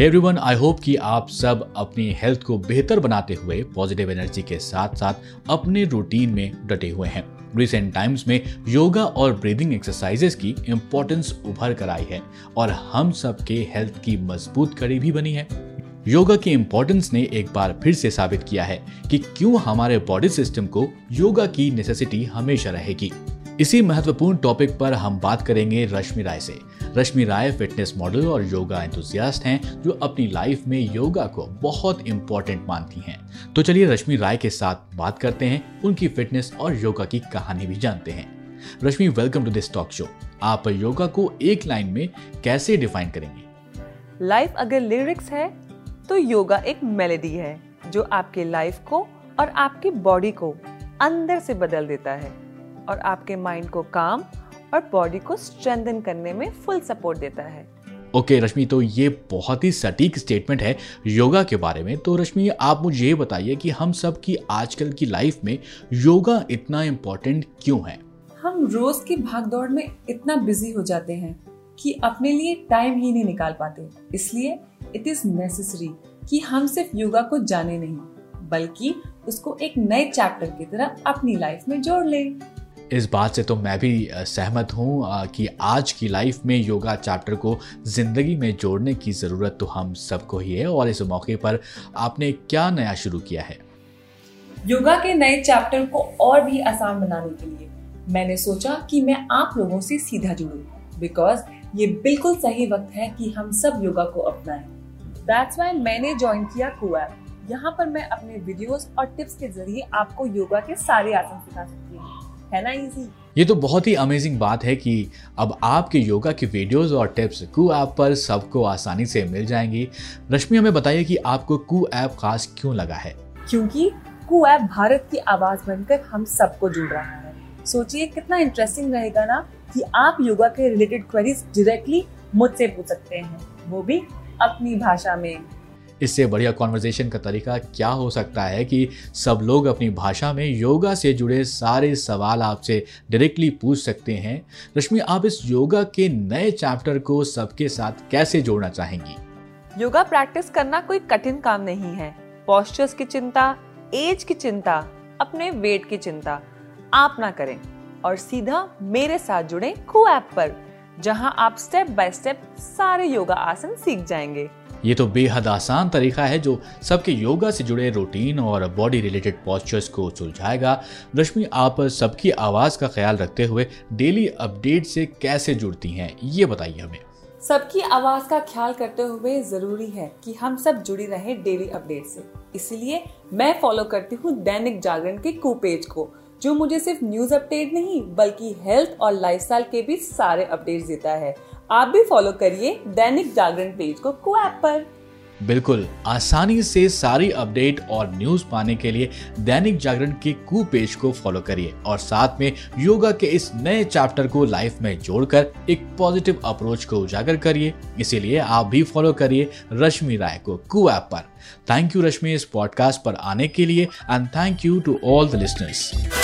Everyone I hope कि आप सब अपनी हेल्थ को बेहतर बनाते हुए पॉजिटिव एनर्जी के साथ साथ अपने रूटीन में डटे हुए हैं। रिसेंट टाइम्स में योगा और ब्रीदिंग एक्सरसाइजेस की इम्पोर्टेंस उभर कर आई है और हम सब के हेल्थ की मज़बूत कड़ी भी बनी है। योगा की इम्पोर्टेंस ने एक बार फिर से साबित किया है कि क्यों हमारे बॉडी सिस्टम को योगा की नेसेसिटी हमेशा रहेगी। इसी महत्वपूर्ण टॉपिक पर हम बात करेंगे रश्मि राय से। रश्मि राय फिटनेस मॉडल और योगा एंथुसियास्ट हैं, जो अपनी लाइफ में योगा को बहुत इंपॉर्टेंट मानती हैं। तो चलिए रश्मि राय के साथ बात करते हैं, उनकी फिटनेस और योगा की कहानी भी जानते हैं। Rashmi welcome to this talk show आप योगा को एक लाइन में कैसे डिफाइन करेंगे? लाइफ अगर लिरिक्स है तो योगा एक मेलेडी है, जो आपके लाइफ को और आपकी बॉडी को अंदर से बदल देता है। और आपके माइंड को काम और बॉडी को स्ट्रेंथन करने में फुल सपोर्ट देता है। ओके okay, रश्मि तो ये बहुत ही सटीक स्टेटमेंट है योगा के बारे में। तो रश्मि आप मुझे ये बताइए कि हम सब की आजकल की लाइफ में योगा इतना इम्पोर्टेंट क्यों है? हम रोज की भागदौड़ में इतना बिज़ी हो जाते हैं कि अपने लिए टाइम ही नहीं निकाल पाते। इसलिए इट इज़ नेसेसरी कि हम सिर्फ़ योगा को जाने नहीं बल्कि उसको एक नए चैप्टर की तरह अपनी लाइफ में जोड़ लें। इस बात से तो मैं भी सहमत हूँ कि आज की लाइफ में योगा चैप्टर को ज़िंदगी में जोड़ने की ज़रूरत तो हम सबको ही है और इस मौके पर आपने क्या नया शुरू किया है? योगा के नए चैप्टर को और भी आसान बनाने के लिए मैंने सोचा कि मैं आप लोगों से सीधा जुड़ूं बिकॉज़ ये बिल्कुल सही वक्त है कि हम सब योगा को अपनाएँ। दैट्स वाई मैंने ज्वाइन किया कुएप यहाँ पर मैं अपने वीडियोस और टिप्स के ज़रिए आपको योगा के सारे आसन सिखा सकती हूँ। है ना इजी ये तो बहुत ही अमेजिंग बात है कि अब आपके योगा की वीडियोस और टिप्स कू ऐप पर सबको आसानी से मिल जाएँगी। रश्मि हमें बताइए कि आपको कू ऐप खास क्यों लगा है? क्योंकि कू ऐप भारत की आवाज़ बनकर हम सबको जुड़ रहा है। सोचिए कितना इंटरेस्टिंग रहेगा ना कि आप योगा के रिलेटेड क्वेरीज डायरेक्टली मुझसे पूछ सकते हैं। वो भी अपनी भाषा में। इससे बढ़िया कॉन्वर्जेशन का तरीका क्या हो सकता है कि सब लोग अपनी भाषा में योगा से जुड़े सारे सवाल आपसे डायरेक्टली पूछ सकते हैं। रश्मि, आप इस योगा के नए चैप्टर को सबके साथ कैसे जोड़ना चाहेंगी? योगा प्रैक्टिस करना कोई कठिन काम नहीं है। पॉस्चर्स की चिंता एज की चिंता, अपने वेट की चिंता, आप ना करें। और सीधा मेरे साथ जुड़े कू ऐप पर। जहाँ आप स्टेप बाय स्टेप सारे योगा आसन सीख जाएँगे। ये तो बेहद आसान तरीका है जो सबके योगा से जुड़े रूटीन और बॉडी रिलेटेड पॉस्चर्स को सुलझाएगा। रश्मि आप सबकी आवाज़ का ख्याल रखते हुए डेली अपडेट से कैसे जुड़ती हैं ये बताइए हमें। सबकी आवाज़ का ख्याल करते हुए ज़रूरी है कि हम सब जुड़ी रहे डेली अपडेट से। इसलिए मैं फॉलो करती हूँ दैनिक जागरण के कू पेज को। जो मुझे सिर्फ़ न्यूज़ अपडेट नहीं, बल्कि हेल्थ और लाइफस्टाइल के भी सारे अपडेट देता है। आप भी फॉलो करिए दैनिक जागरण पेज को को ऐप पर। बिल्कुल, आसानी से सारी अपडेट और न्यूज़ पाने के लिए दैनिक जागरण के कू पेज को फॉलो करिए और साथ में योगा के इस नए चैप्टर को लाइफ में जोड़कर एक पॉजिटिव अप्रोच को उजागर करिए। इसीलिए आप भी फॉलो करिए रश्मि राय को कू ऐप पर। थैंक यू रश्मि, इस पॉडकास्ट पर आने के लिए and thank you to all the listeners